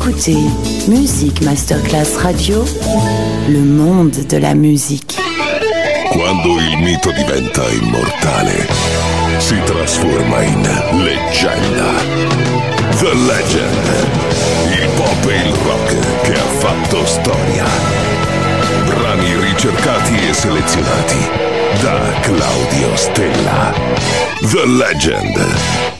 écoutez Musique Masterclass Radio, le monde de la musique. Quando il mito diventa immortale, si trasforma in leggenda. The Legend, il pop e il rock che ha fatto storia. Brani ricercati e selezionati da Claudio Stella. The Legend.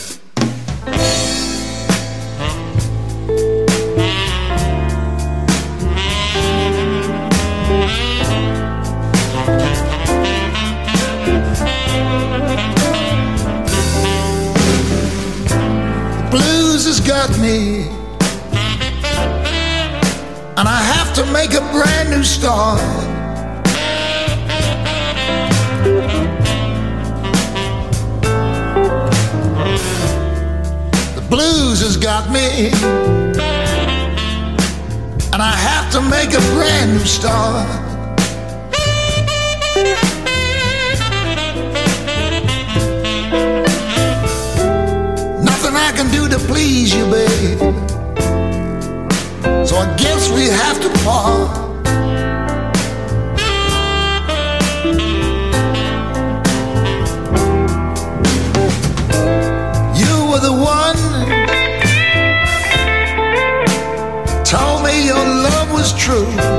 Got me. And I have to make a brand new start. Nothing I can do to please you, babe. So I guess we have to part. True.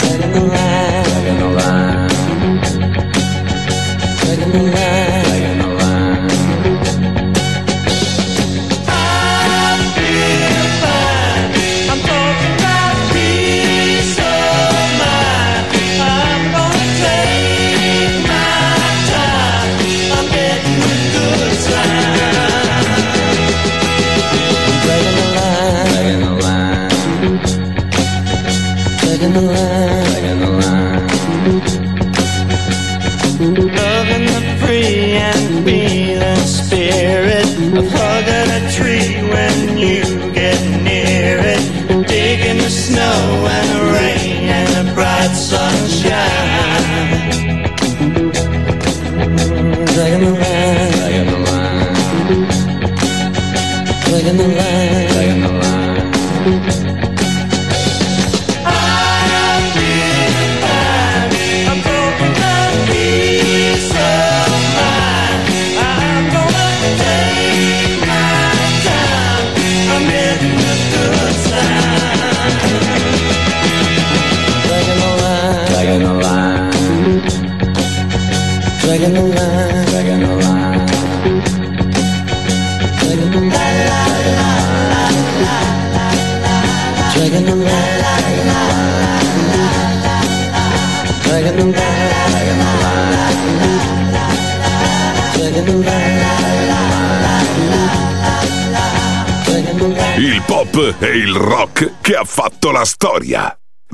Getting around.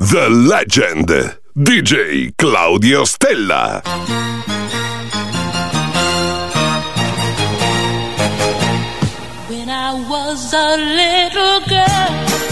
The Legend. DJ Claudio Stella. was a little girl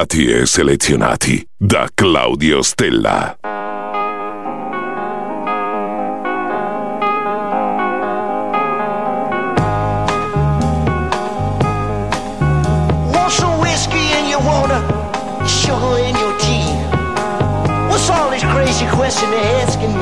curati e selezionati da Claudio Stella. Want some in your water, sugar in your tea. What's all this crazy question asking me?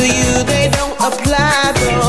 to you, they don't apply. Though.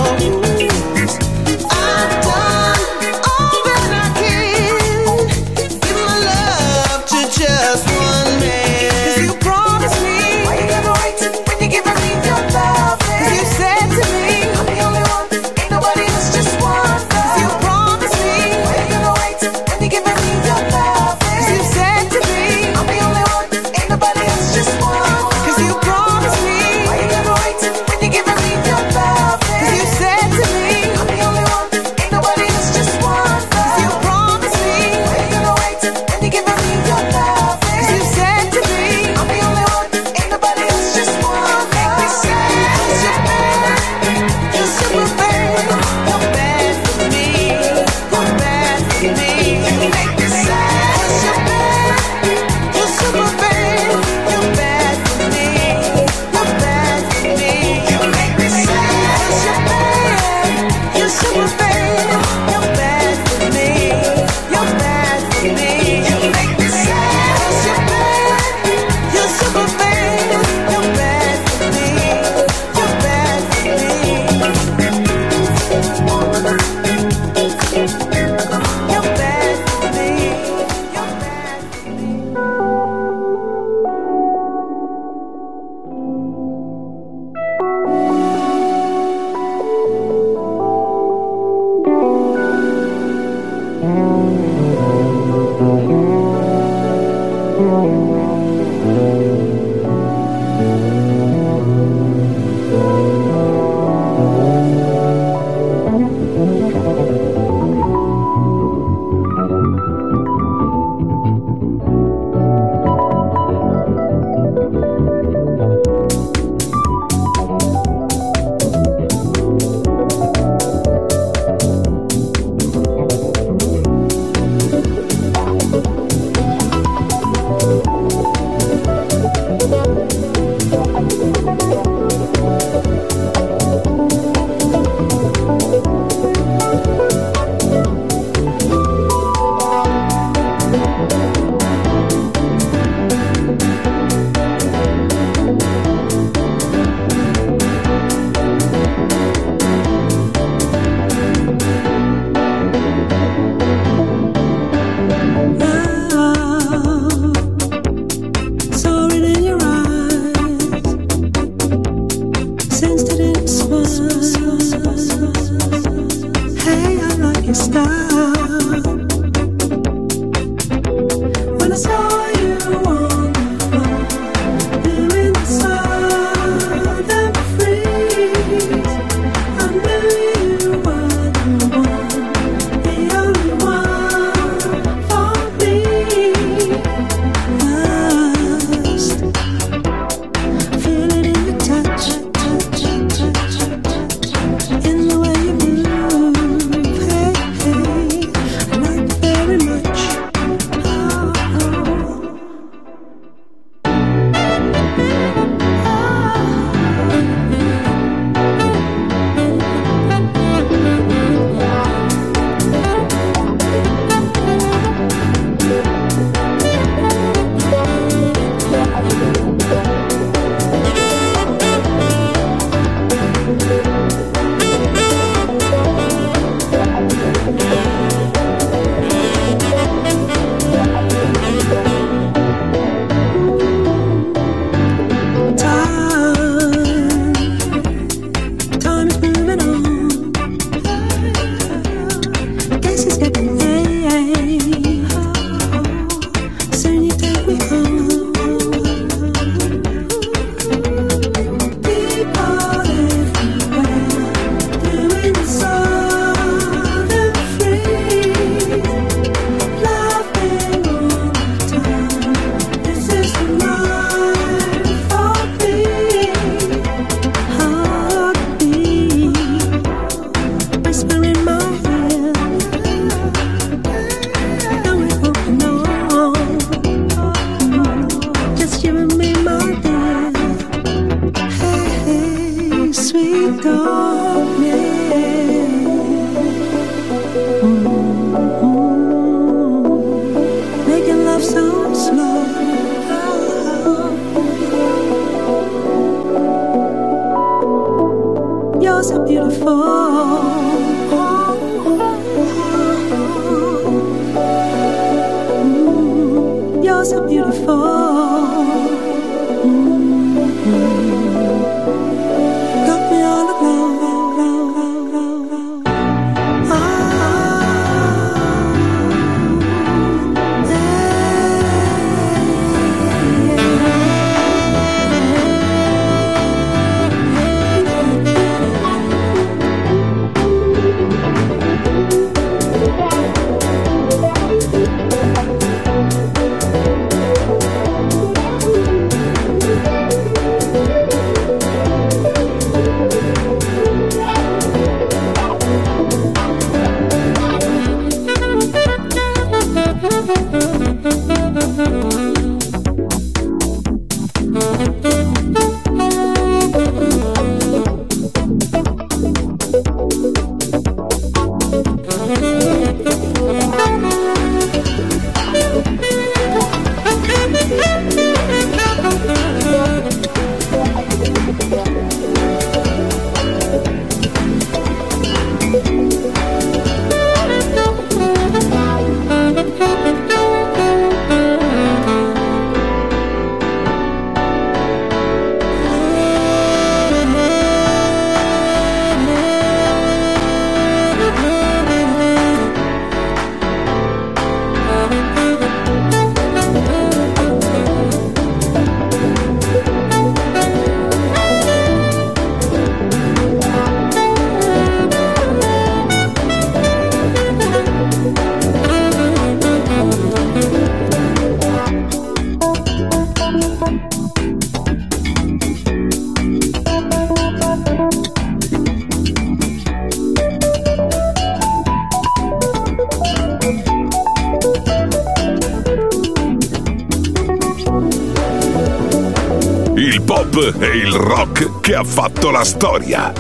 pop e il rock che ha fatto la storia.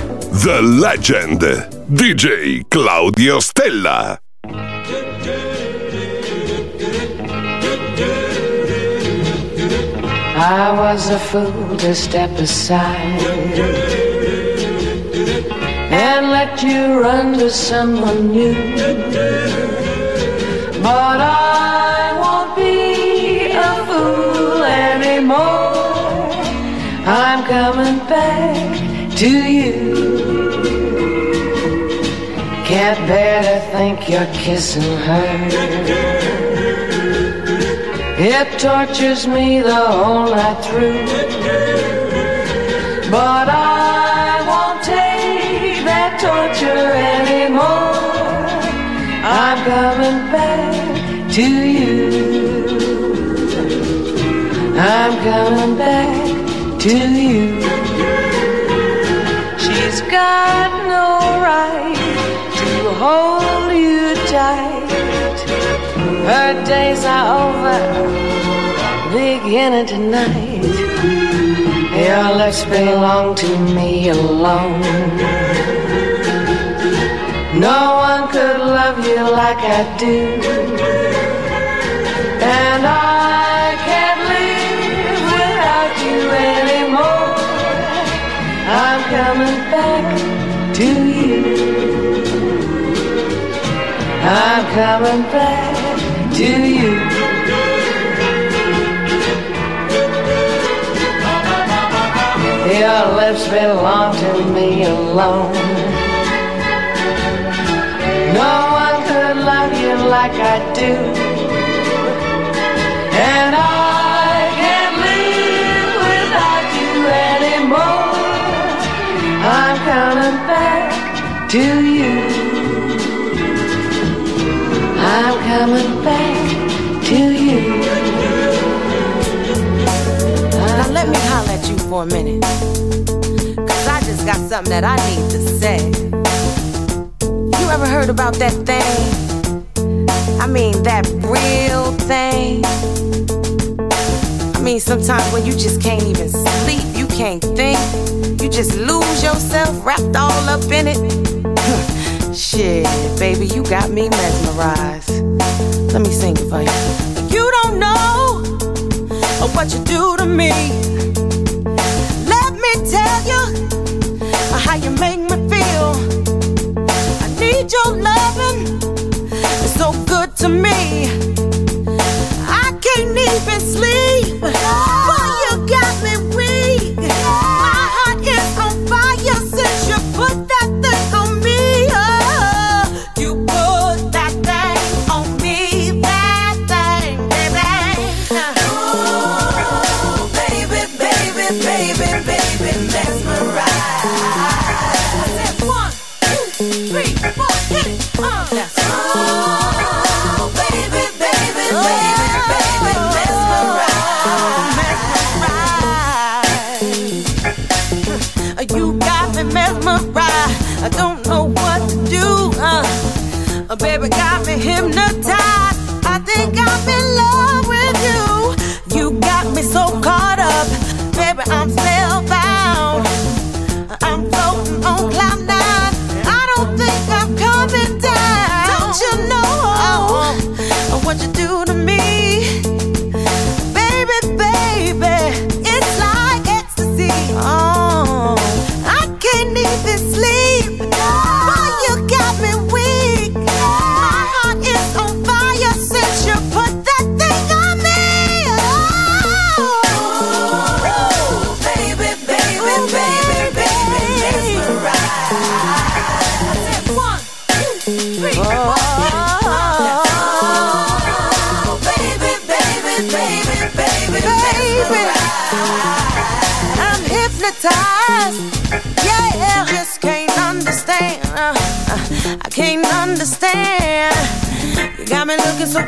The Legend. DJ Claudio Stella. I was a fool to step aside and let you run to someone new. But I coming back to you. Can't bear to think you're kissing her. It tortures me the whole night through. But I won't take that torture anymore. I'm coming back to you. I'm coming back to you. She's got no right to hold you tight. Her days are over, beginning tonight. Your lips belong to me alone. No one could love you like I do. And I I'm coming back to you. I'm coming back to you. Your lips belong to me alone. No one could love you like I do. And I to you. I'm coming back to you. Now let me holler at you for a minute. Cause I just got something that I need to say. You ever heard about that thing? I mean, that real thing. I mean, sometimes when you just can't even sleep, you can't think, you just lose yourself wrapped all up in it. Shit, baby, you got me mesmerized. Let me sing it for you. You don't know what you do to me. Let me tell you how you make me feel. I need your loving.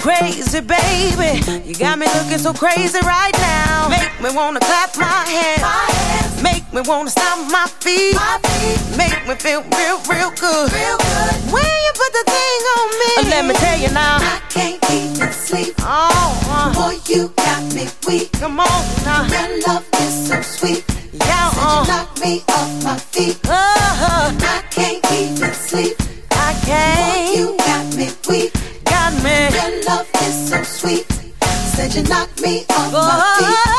Crazy, baby. You got me looking so crazy right now. Make me wanna clap my hands. Make me wanna stomp my feet. Make me feel real, real good. Real good. When you put the thing on me, let me tell you now. I can't even sleep. Oh, uh. boy, you got me weak. Come on now. Your love is so sweet. Yeah, uh. you knock me off my feet. Uh-huh. I You knock me off my feet.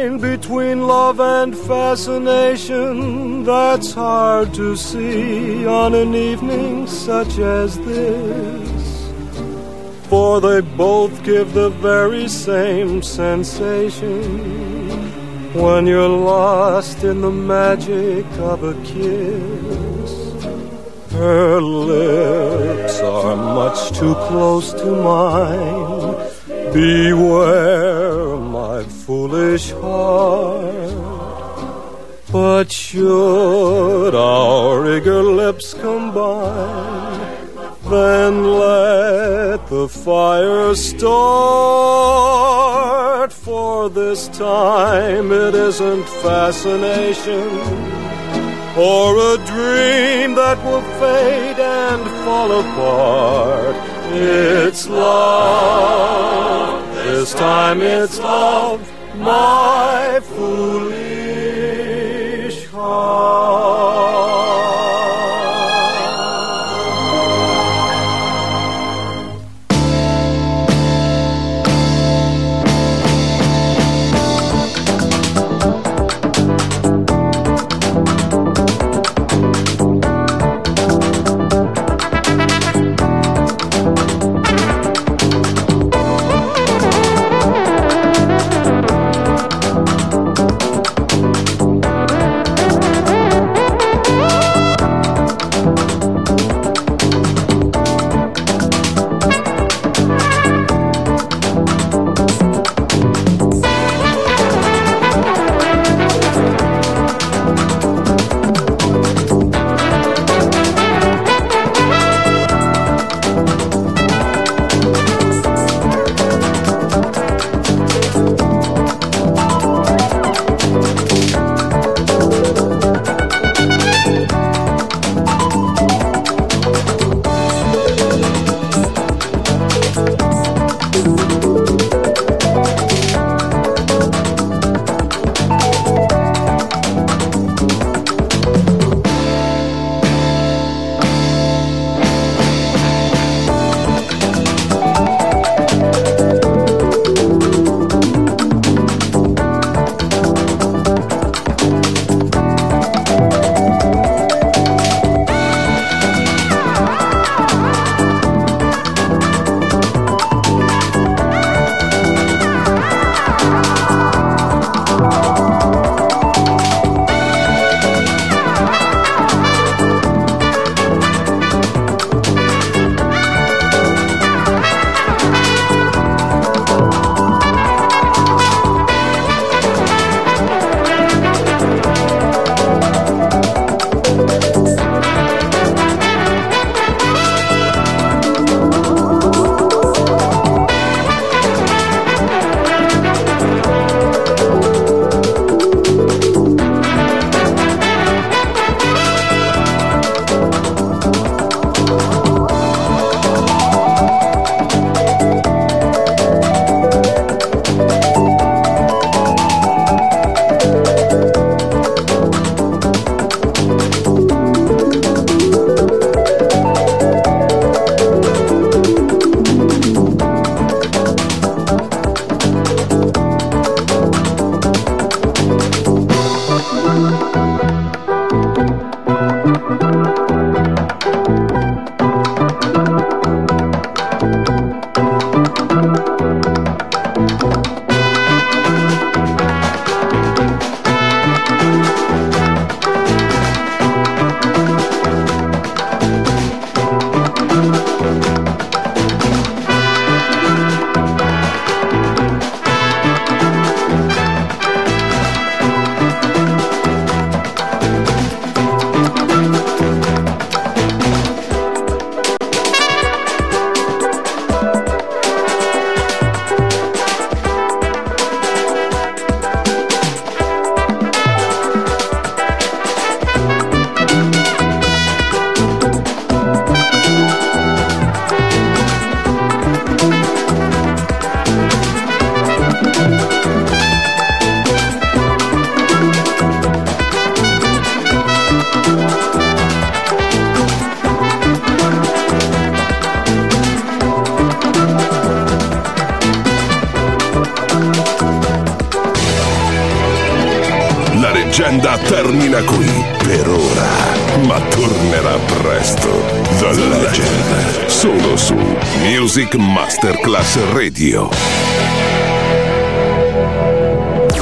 Line between love and fascination that's hard to see on an evening such as this. For they both give the very same sensation when you're lost in the magic of a kiss. Her lips are much too close to mine. Beware, my foolish heart. But should our eager lips combine, then let the fire start. For this time it isn't fascination or a dream that will fade and fall apart. It's love. This time it's love, my foolish